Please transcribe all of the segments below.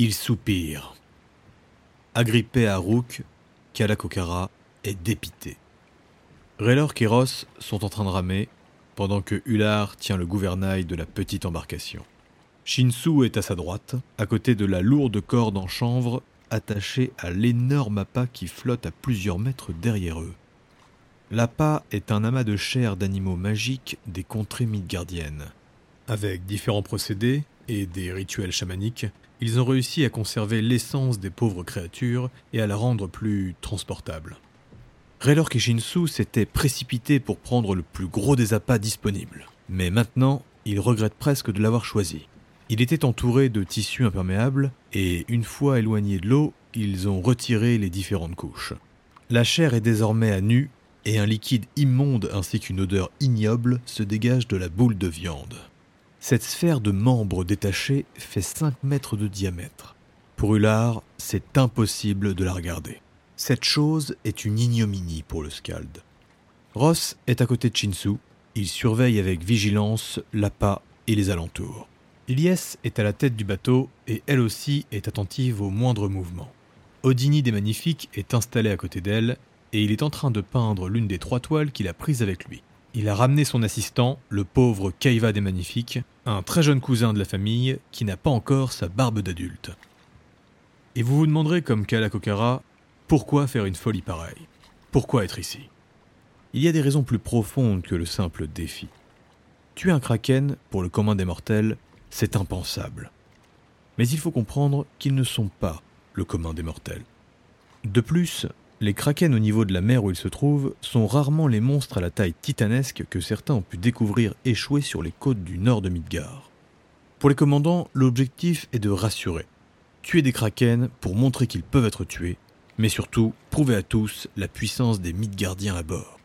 Il soupire. Agrippé à Rook, Kalakokara est dépité. Raylork et Ross sont en train de ramer, pendant que Ular tient le gouvernail de la petite embarcation. Shinsu est à sa droite, à côté de la lourde corde en chanvre attachée à l'énorme appât qui flotte à plusieurs mètres derrière eux. L'appât est un amas de chair d'animaux magiques des contrées midgardiennes. Avec différents procédés et des rituels chamaniques, ils ont réussi à conserver l'essence des pauvres créatures et à la rendre plus transportable. Raylor Kishinsu s'était précipité pour prendre le plus gros des appâts disponibles. Mais maintenant, il regrette presque de l'avoir choisi. Il était entouré de tissus imperméables et, une fois éloigné de l'eau, ils ont retiré les différentes couches. La chair est désormais à nu et un liquide immonde ainsi qu'une odeur ignoble se dégage de la boule de viande. Cette sphère de membres détachés fait 5 mètres de diamètre. Pour Ular, c'est impossible de la regarder. Cette chose est une ignominie pour le Scald. Ross est à côté de Shinsu. Il surveille avec vigilance l'appât et les alentours. Ilyes est à la tête du bateau et elle aussi est attentive aux moindres mouvements. Odini des Magnifiques est installé à côté d'elle et il est en train de peindre l'une des trois toiles qu'il a prises avec lui. Il a ramené son assistant, le pauvre Kaiva des Magnifiques, un très jeune cousin de la famille qui n'a pas encore sa barbe d'adulte. Et vous vous demanderez comme Kalakokara pourquoi faire une folie pareille? Pourquoi être ici? Il y a des raisons plus profondes que le simple défi. Tuer un kraken, pour le commun des mortels, c'est impensable. Mais il faut comprendre qu'ils ne sont pas le commun des mortels. De plus, les kraken au niveau de la mer où ils se trouvent sont rarement les monstres à la taille titanesque que certains ont pu découvrir échoués sur les côtes du nord de Midgard. Pour les commandants, l'objectif est de rassurer. Tuer des kraken pour montrer qu'ils peuvent être tués mais surtout prouver à tous la puissance des Midgardiens à bord.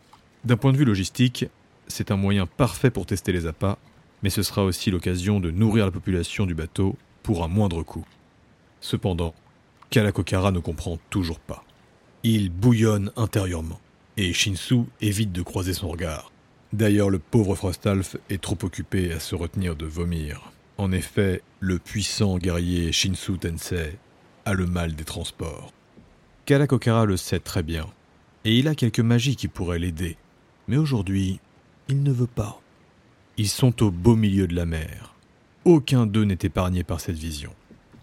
D'un point de vue logistique, c'est un moyen parfait pour tester les appâts, mais ce sera aussi l'occasion de nourrir la population du bateau pour un moindre coût. Cependant, Kalakokara ne comprend toujours pas. Il bouillonne intérieurement, et Shinsu évite de croiser son regard. D'ailleurs, le pauvre Frostalf est trop occupé à se retenir de vomir. En effet, le puissant guerrier Shinsu Tensei a le mal des transports. Kalakokara le sait très bien, et il a quelques magies qui pourraient l'aider. Mais aujourd'hui, il ne veut pas. Ils sont au beau milieu de la mer. Aucun d'eux n'est épargné par cette vision.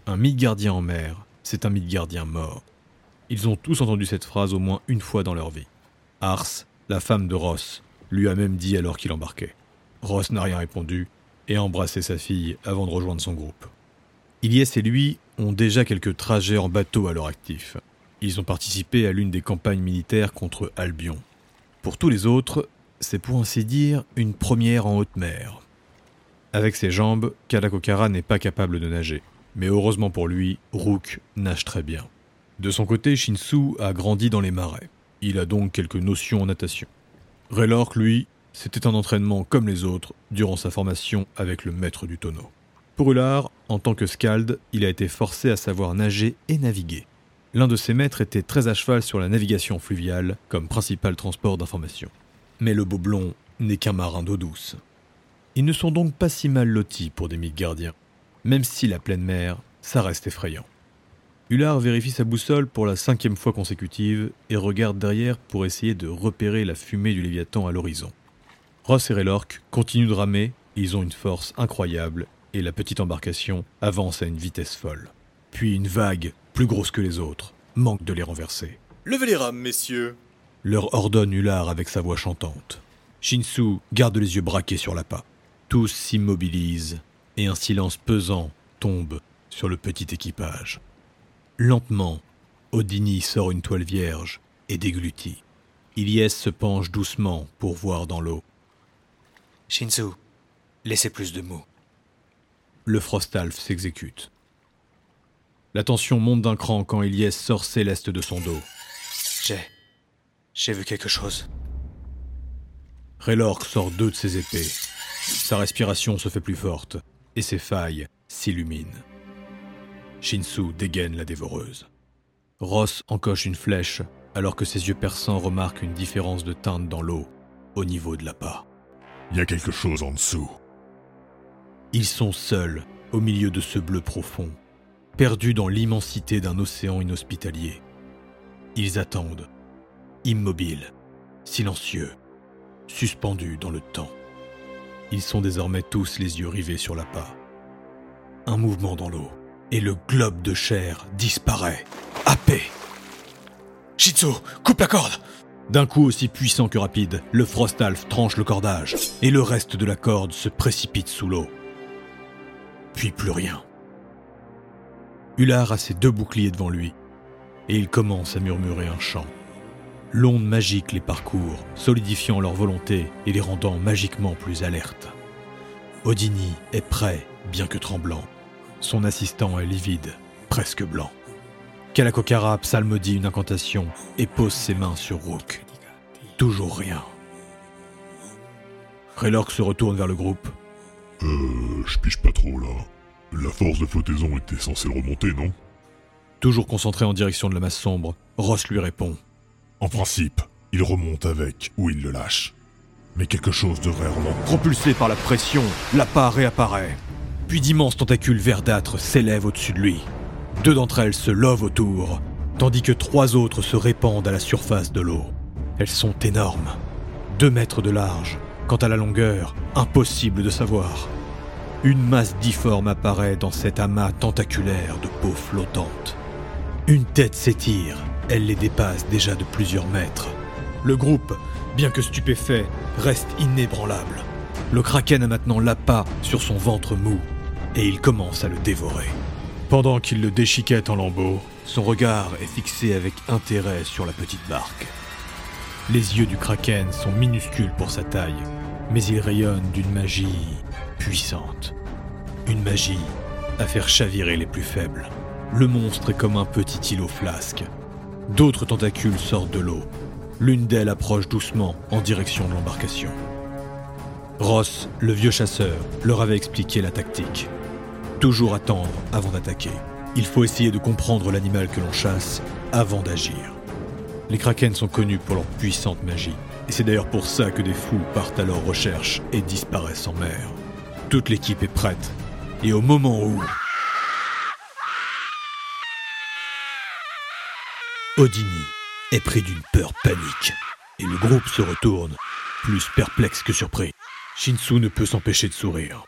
Un Midgardien en mer, c'est un Midgardien mort. Ils ont tous entendu cette phrase au moins une fois dans leur vie. Ars, la femme de Ross, lui a même dit alors qu'il embarquait. Ross n'a rien répondu et a embrassé sa fille avant de rejoindre son groupe. Ilyes et lui ont déjà quelques trajets en bateau à leur actif. Ils ont participé à l'une des campagnes militaires contre Albion. Pour tous les autres, c'est pour ainsi dire une première en haute mer. Avec ses jambes, Kalakokara n'est pas capable de nager. Mais heureusement pour lui, Rook nage très bien. De son côté, Shinsu a grandi dans les marais. Il a donc quelques notions en natation. Raylork, lui, c'était un entraînement comme les autres durant sa formation avec le maître du tonneau. Pour Ular, en tant que Skald, il a été forcé à savoir nager et naviguer. L'un de ses maîtres était très à cheval sur la navigation fluviale comme principal transport d'informations. Mais le Boblon n'est qu'un marin d'eau douce. Ils ne sont donc pas si mal lotis pour des gardiens, même si la pleine mer, ça reste effrayant. Hullard vérifie sa boussole pour la cinquième fois consécutive et regarde derrière pour essayer de repérer la fumée du Léviathan à l'horizon. Ross et Raylork continuent de ramer, ils ont une force incroyable et la petite embarcation avance à une vitesse folle. Puis une vague plus grosses que les autres, manquent de les renverser. Levez les rames, messieurs leur ordonne Hullard avec sa voix chantante. Shinsu garde les yeux braqués sur l'appât. Tous s'immobilisent et un silence pesant tombe sur le petit équipage. Lentement, Odini sort une toile vierge et déglutit. Ilyes se penche doucement pour voir dans l'eau. Shinsu, laissez plus de mots. Le Frostalf s'exécute. La tension monte d'un cran quand Ilyes sort céleste de son dos. J'ai. J'ai vu quelque chose. Raylork sort deux de ses épées. Sa respiration se fait plus forte et ses failles s'illuminent. Shinsu dégaine la dévoreuse. Ross encoche une flèche alors que ses yeux perçants remarquent une différence de teinte dans l'eau au niveau de l'appât. Il y a quelque chose en dessous. Ils sont seuls au milieu de ce bleu profond perdus dans l'immensité d'un océan inhospitalier. Ils attendent, immobiles, silencieux, suspendus dans le temps. Ils sont désormais tous les yeux rivés sur l'appât. Un mouvement dans l'eau, et le globe de chair disparaît, happé. Shitsu, coupe la corde D'un coup aussi puissant que rapide, le Frostalf tranche le cordage, et le reste de la corde se précipite sous l'eau. Puis plus rien. Ular a ses deux boucliers devant lui, et il commence à murmurer un chant. L'onde magique les parcourt, solidifiant leur volonté et les rendant magiquement plus alertes. Odini est prêt, bien que tremblant. Son assistant est livide, presque blanc. Kalakokara psalmodie une incantation et pose ses mains sur Rook. Toujours rien. Raylork se retourne vers le groupe. Euh, je piche pas trop là. La force de flottaison était censée le remonter, non? Toujours concentré en direction de la masse sombre, Ross lui répond. En principe, il remonte avec ou il le lâche. Mais quelque chose devrait remonter. Propulsé par la pression, l'appât réapparaît. Puis d'immenses tentacules verdâtres s'élèvent au-dessus de lui. Deux d'entre elles se lovent autour, tandis que trois autres se répandent à la surface de l'eau. Elles sont énormes. Deux mètres de large. Quant à la longueur, impossible de savoir. Une masse difforme apparaît dans cet amas tentaculaire de peau flottante. Une tête s'étire, elle les dépasse déjà de plusieurs mètres. Le groupe, bien que stupéfait, reste inébranlable. Le kraken a maintenant l'appât sur son ventre mou, et il commence à le dévorer. Pendant qu'il le déchiquette en lambeaux, son regard est fixé avec intérêt sur la petite barque. Les yeux du kraken sont minuscules pour sa taille, mais ils rayonnent d'une magie puissante. Une magie à faire chavirer les plus faibles. Le monstre est comme un petit îlot flasque. D'autres tentacules sortent de l'eau. L'une d'elles approche doucement en direction de l'embarcation. Ross, le vieux chasseur, leur avait expliqué la tactique. Toujours attendre avant d'attaquer. Il faut essayer de comprendre l'animal que l'on chasse avant d'agir. Les kraken sont connus pour leur puissante magie, et c'est d'ailleurs pour ça que des fous partent à leur recherche et disparaissent en mer. Toute l'équipe est prête, et au moment où... Odini est pris d'une peur panique, et le groupe se retourne, plus perplexe que surpris. Shinsu ne peut s'empêcher de sourire.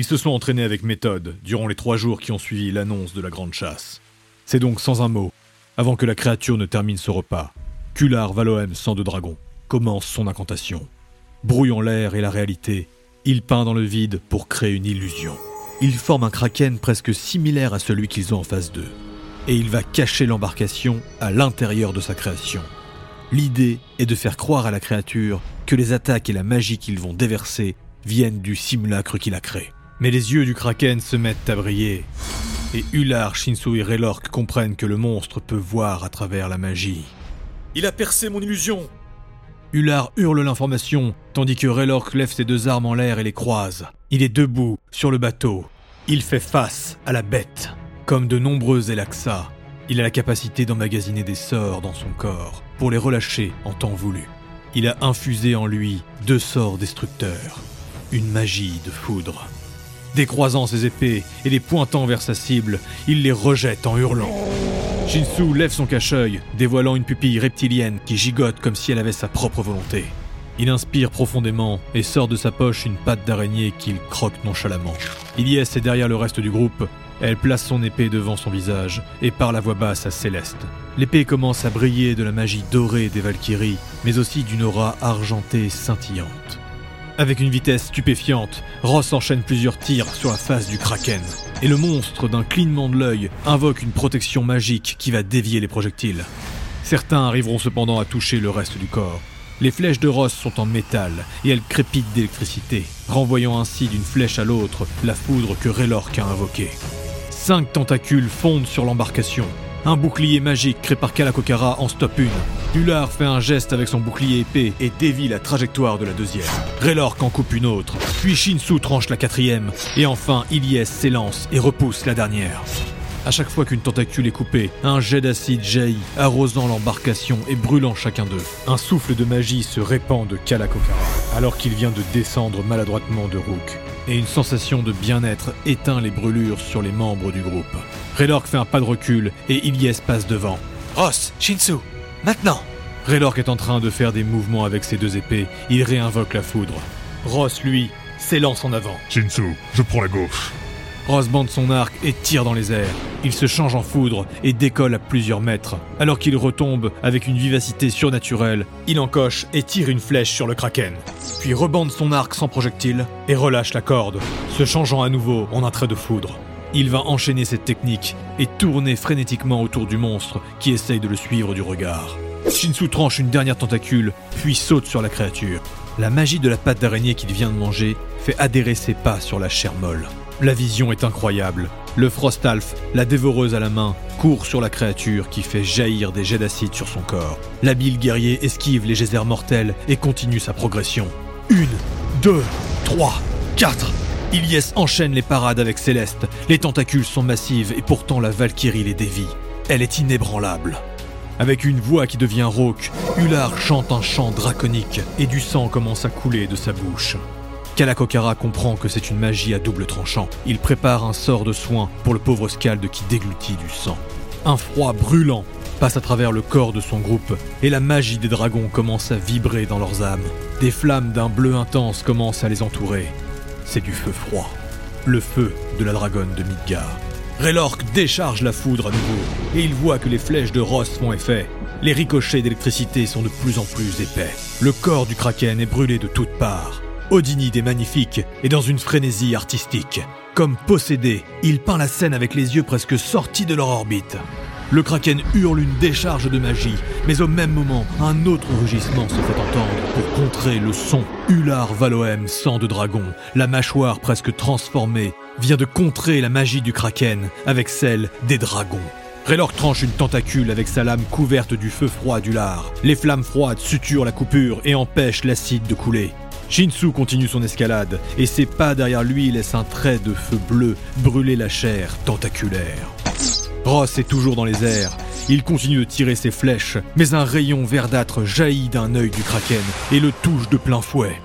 Ils se sont entraînés avec méthode durant les trois jours qui ont suivi l'annonce de la grande chasse. C'est donc sans un mot, avant que la créature ne termine ce repas, Kular Valoem sang de dragon commence son incantation. Brouillant l'air et la réalité, il peint dans le vide pour créer une illusion. Il forme un kraken presque similaire à celui qu'ils ont en face d'eux. Et il va cacher l'embarcation à l'intérieur de sa création. L'idée est de faire croire à la créature que les attaques et la magie qu'ils vont déverser viennent du simulacre qu'il a créé. Mais les yeux du kraken se mettent à briller. Et Ular, Shinsu et Raylork comprennent que le monstre peut voir à travers la magie. Il a percé mon illusion Ular hurle l'information, tandis que Raylork lève ses deux armes en l'air et les croise. Il est debout, sur le bateau. Il fait face à la bête. Comme de nombreux Elaxa, il a la capacité d'emmagasiner des sorts dans son corps, pour les relâcher en temps voulu. Il a infusé en lui deux sorts destructeurs, une magie de foudre. Décroisant ses épées et les pointant vers sa cible, il les rejette en hurlant. Shinsu lève son cache-œil, dévoilant une pupille reptilienne qui gigote comme si elle avait sa propre volonté. Il inspire profondément et sort de sa poche une patte d'araignée qu'il croque nonchalamment. Ilyes est derrière le reste du groupe. Elle place son épée devant son visage et parle à voix basse à Céleste. L'épée commence à briller de la magie dorée des Valkyries, mais aussi d'une aura argentée scintillante. Avec une vitesse stupéfiante, Ross enchaîne plusieurs tirs sur la face du kraken. Et le monstre, d'un clignement de l'œil, invoque une protection magique qui va dévier les projectiles. Certains arriveront cependant à toucher le reste du corps. Les flèches de Ross sont en métal et elles crépitent d'électricité, renvoyant ainsi d'une flèche à l'autre la foudre que Raylork a invoquée. Cinq tentacules fondent sur l'embarcation. Un bouclier magique créé par Kalakokara en stop une. Ular fait un geste avec son bouclier épais et dévie la trajectoire de la deuxième. Raylork en coupe une autre, puis Shinsu tranche la quatrième, et enfin Ilyes s'élance et repousse la dernière. À chaque fois qu'une tentacule est coupée, un jet d'acide jaillit, arrosant l'embarcation et brûlant chacun d'eux. Un souffle de magie se répand de Kalakokara, alors qu'il vient de descendre maladroitement de Rook. Et une sensation de bien-être éteint les brûlures sur les membres du groupe. Raylork fait un pas de recul et Ilyes passe devant. Ross, Shinsu, maintenant Raylork est en train de faire des mouvements avec ses deux épées, il réinvoque la foudre. Ross, lui, s'élance en avant. Shinsu, je prends la gauche. Ross bande son arc et tire dans les airs. Il se change en foudre et décolle à plusieurs mètres. Alors qu'il retombe avec une vivacité surnaturelle, il encoche et tire une flèche sur le kraken. Puis rebande son arc sans projectile et relâche la corde, se changeant à nouveau en un trait de foudre. Il va enchaîner cette technique et tourner frénétiquement autour du monstre qui essaye de le suivre du regard. Shinsu tranche une dernière tentacule, puis saute sur la créature. La magie de la patte d'araignée qu'il vient de manger fait adhérer ses pas sur la chair molle. La vision est incroyable. Le Frostalf, la dévoreuse à la main, court sur la créature qui fait jaillir des jets d'acide sur son corps. L'habile guerrier esquive les geysers mortels et continue sa progression. Une, deux, trois, quatre. Ilyes enchaîne les parades avec Céleste. Les tentacules sont massives et pourtant la Valkyrie les dévie. Elle est inébranlable. Avec une voix qui devient rauque, Ular chante un chant draconique et du sang commence à couler de sa bouche. Kalakokara comprend que c'est une magie à double tranchant. Il prépare un sort de soin pour le pauvre Scald qui déglutit du sang. Un froid brûlant passe à travers le corps de son groupe et la magie des dragons commence à vibrer dans leurs âmes. Des flammes d'un bleu intense commencent à les entourer. C'est du feu froid. Le feu de la dragonne de Midgard. Raylork décharge la foudre à nouveau et il voit que les flèches de Ross font effet. Les ricochets d'électricité sont de plus en plus épais. Le corps du kraken est brûlé de toutes parts. Odinide est magnifique et dans une frénésie artistique. Comme possédé, il peint la scène avec les yeux presque sortis de leur orbite. Le kraken hurle une décharge de magie, mais au même moment, un autre rugissement se fait entendre pour contrer le son. Ular Valoem, sang de dragon, la mâchoire presque transformée, vient de contrer la magie du kraken avec celle des dragons. Raylork tranche une tentacule avec sa lame couverte du feu froid d'Ular. Les flammes froides suturent la coupure et empêchent l'acide de couler. Shinsu continue son escalade, et ses pas derrière lui laissent un trait de feu bleu brûler la chair tentaculaire. Ross est toujours dans les airs. Il continue de tirer ses flèches, mais un rayon verdâtre jaillit d'un œil du kraken et le touche de plein fouet.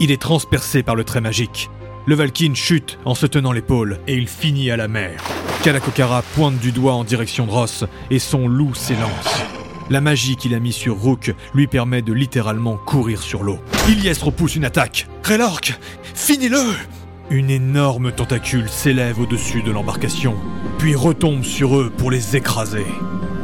Il est transpercé par le trait magique. Le Valkyne chute en se tenant l'épaule et il finit à la mer. Kalakokara pointe du doigt en direction de Ross et son loup s'élance. La magie qu'il a mis sur Rook lui permet de littéralement courir sur l'eau. Ilyes repousse une attaque. Raylork, finis-le Une énorme tentacule s'élève au-dessus de l'embarcation, puis retombe sur eux pour les écraser.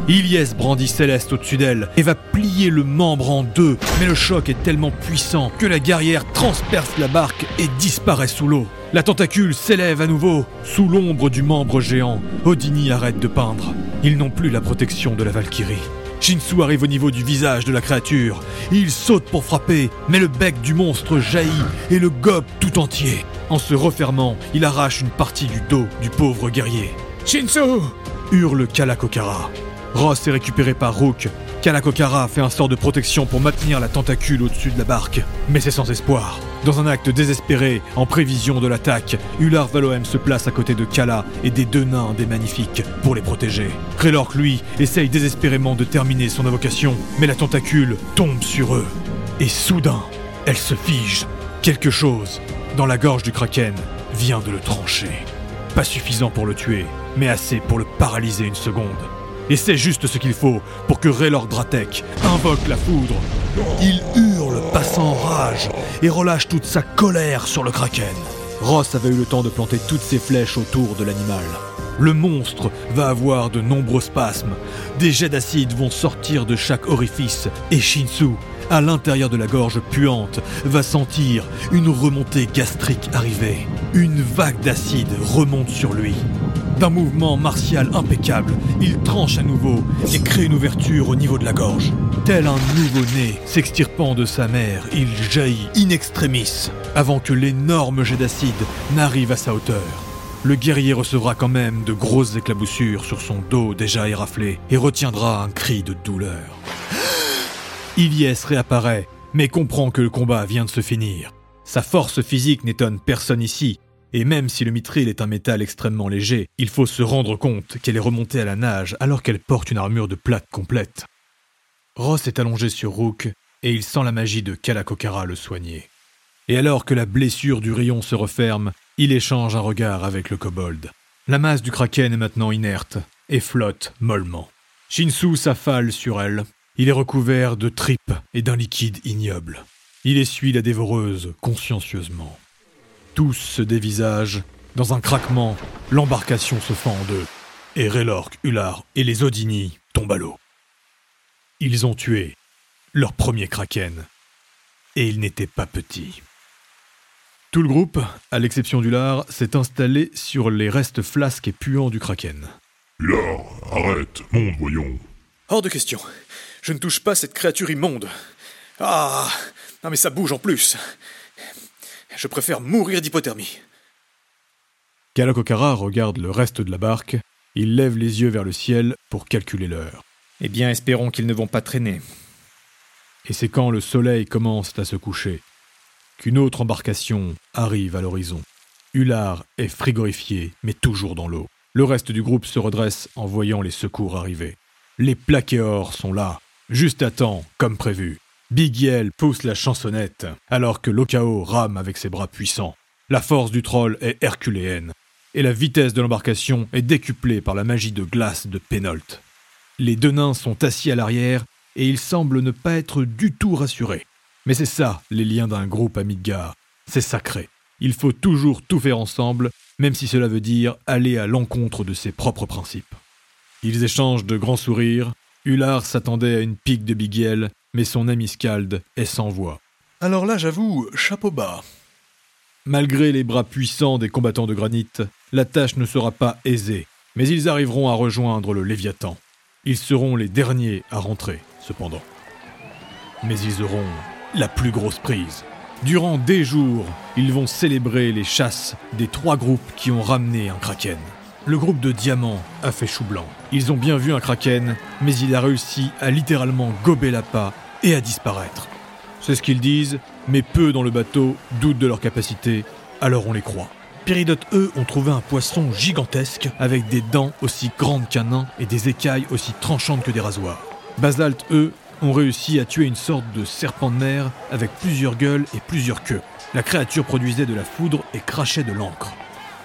Ilyes brandit Céleste au-dessus d'elle et va plier le membre en deux, mais le choc est tellement puissant que la guerrière transperce la barque et disparaît sous l'eau. La tentacule s'élève à nouveau. Sous l'ombre du membre géant, Odini arrête de peindre. Ils n'ont plus la protection de la Valkyrie. Shinsu arrive au niveau du visage de la créature. Il saute pour frapper, mais le bec du monstre jaillit et le gobe tout entier. En se refermant, il arrache une partie du dos du pauvre guerrier. Shinsu hurle Kalakokara. Ross est récupéré par Rook. Kalakokara fait un sort de protection pour maintenir la tentacule au-dessus de la barque, mais c'est sans espoir. Dans un acte désespéré, en prévision de l'attaque, Ular Valoem se place à côté de Kala et des deux nains des magnifiques pour les protéger. Raylork, lui, essaye désespérément de terminer son invocation, mais la tentacule tombe sur eux. Et soudain, elle se fige. Quelque chose, dans la gorge du kraken, vient de le trancher. Pas suffisant pour le tuer, mais assez pour le paralyser une seconde. Et c'est juste ce qu'il faut pour que Raylord Dratek invoque la foudre. Il hurle, passant en rage, et relâche toute sa colère sur le kraken. Ross avait eu le temps de planter toutes ses flèches autour de l'animal. Le monstre va avoir de nombreux spasmes. Des jets d'acide vont sortir de chaque orifice, et Shinsu, à l'intérieur de la gorge puante, va sentir une remontée gastrique arriver. Une vague d'acide remonte sur lui. D'un mouvement martial impeccable, il tranche à nouveau et crée une ouverture au niveau de la gorge. Tel un nouveau-né s'extirpant de sa mère, il jaillit in extremis avant que l'énorme jet d'acide n'arrive à sa hauteur. Le guerrier recevra quand même de grosses éclaboussures sur son dos déjà éraflé et retiendra un cri de douleur. Ilyes réapparaît, mais comprend que le combat vient de se finir. Sa force physique n'étonne personne ici, et même si le mithril est un métal extrêmement léger, il faut se rendre compte qu'elle est remontée à la nage alors qu'elle porte une armure de plate complète. Ross est allongé sur Rook, et il sent la magie de Kalakokara le soigner. Et alors que la blessure du rayon se referme, il échange un regard avec le kobold. La masse du kraken est maintenant inerte et flotte mollement. Shinsu s'affale sur elle. Il est recouvert de tripes et d'un liquide ignoble. Il essuie la dévoreuse consciencieusement. Tous se dévisagent. Dans un craquement, l'embarcation se fend en deux. Et Raylork, Ular et les Odini tombent à l'eau. Ils ont tué leur premier kraken. Et il n'était pas petit. Tout le groupe, à l'exception d'Ular, s'est installé sur les restes flasques et puants du kraken. Ular, arrête, monte, voyons. Hors de question. Je ne touche pas cette créature immonde. Ah Non mais ça bouge en plus. Je préfère mourir d'hypothermie. Kalakokara regarde le reste de la barque. Il lève les yeux vers le ciel pour calculer l'heure. Eh bien, espérons qu'ils ne vont pas traîner. Et c'est quand le soleil commence à se coucher qu'une autre embarcation arrive à l'horizon. Ular est frigorifié, mais toujours dans l'eau. Le reste du groupe se redresse en voyant les secours arriver. Les plaquéors sont là, juste à temps, comme prévu. Big pousse la chansonnette, alors que Lokao rame avec ses bras puissants. La force du troll est herculéenne, et la vitesse de l'embarcation est décuplée par la magie de glace de Pénolt. Les deux nains sont assis à l'arrière, et ils semblent ne pas être du tout rassurés. Mais c'est ça, les liens d'un groupe à Midgard. C'est sacré. Il faut toujours tout faire ensemble, même si cela veut dire aller à l'encontre de ses propres principes. Ils échangent de grands sourires. Ular s'attendait à une pique de Bigel, mais son ami Scald est sans voix. Alors là, j'avoue, chapeau bas. Malgré les bras puissants des combattants de granit, la tâche ne sera pas aisée, mais ils arriveront à rejoindre le Léviathan. Ils seront les derniers à rentrer, cependant. Mais ils auront la plus grosse prise. Durant des jours, ils vont célébrer les chasses des trois groupes qui ont ramené un kraken. Le groupe de Diamant a fait chou blanc. Ils ont bien vu un kraken, mais il a réussi à littéralement gober l'appât et à disparaître. C'est ce qu'ils disent, mais peu dans le bateau doutent de leur capacité, alors on les croit. Péridote, eux, ont trouvé un poisson gigantesque avec des dents aussi grandes qu'un nain et des écailles aussi tranchantes que des rasoirs. Basalte, eux, ont réussi à tuer une sorte de serpent de mer avec plusieurs gueules et plusieurs queues. La créature produisait de la foudre et crachait de l'encre.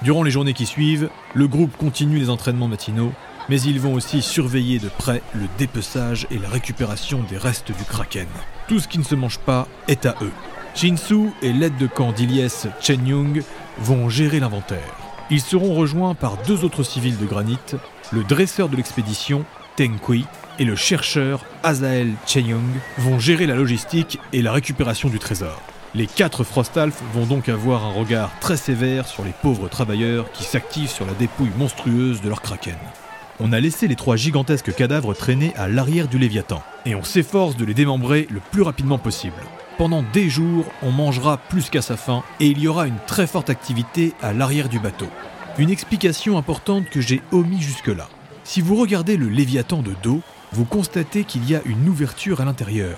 Durant les journées qui suivent, le groupe continue les entraînements matinaux, mais ils vont aussi surveiller de près le dépeçage et la récupération des restes du kraken. Tout ce qui ne se mange pas est à eux. Shinsu et l'aide de camp d'Iliès Chen Yung vont gérer l'inventaire. Ils seront rejoints par deux autres civils de granit, le dresseur de l'expédition, Teng Kui, et le chercheur Azael Chenyong vont gérer la logistique et la récupération du trésor. Les quatre Frostalf vont donc avoir un regard très sévère sur les pauvres travailleurs qui s'activent sur la dépouille monstrueuse de leur kraken. On a laissé les trois gigantesques cadavres traîner à l'arrière du Léviathan, et on s'efforce de les démembrer le plus rapidement possible. Pendant des jours, on mangera plus qu'à sa faim, et il y aura une très forte activité à l'arrière du bateau. Une explication importante que j'ai omis jusque-là. Si vous regardez le Léviathan de dos, vous constatez qu'il y a une ouverture à l'intérieur.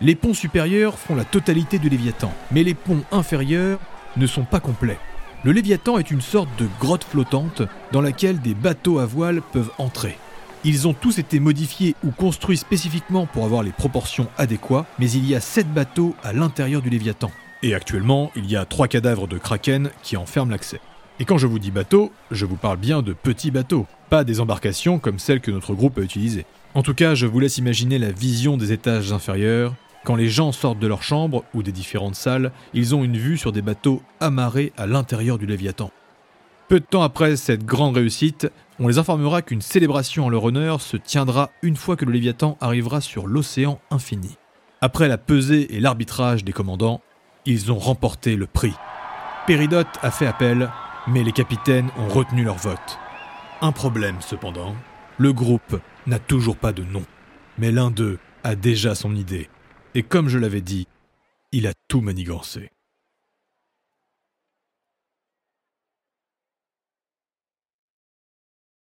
Les ponts supérieurs font la totalité du Léviathan, mais les ponts inférieurs ne sont pas complets. Le Léviathan est une sorte de grotte flottante dans laquelle des bateaux à voile peuvent entrer. Ils ont tous été modifiés ou construits spécifiquement pour avoir les proportions adéquates, mais il y a 7 bateaux à l'intérieur du Léviathan. Et actuellement, il y a 3 cadavres de kraken qui en ferment l'accès. Et quand je vous dis bateau, je vous parle bien de petits bateaux, pas des embarcations comme celles que notre groupe a utilisées. En tout cas, je vous laisse imaginer la vision des étages inférieurs. Quand les gens sortent de leur chambre ou des différentes salles, ils ont une vue sur des bateaux amarrés à l'intérieur du Léviathan. Peu de temps après cette grande réussite, on les informera qu'une célébration en leur honneur se tiendra une fois que le Léviathan arrivera sur l'océan infini. Après la pesée et l'arbitrage des commandants, ils ont remporté le prix. Péridote a fait appel, mais les capitaines ont retenu leur vote. Un problème cependant, le groupe n'a toujours pas de nom. Mais l'un d'eux a déjà son idée. Et comme je l'avais dit, il a tout manigancé.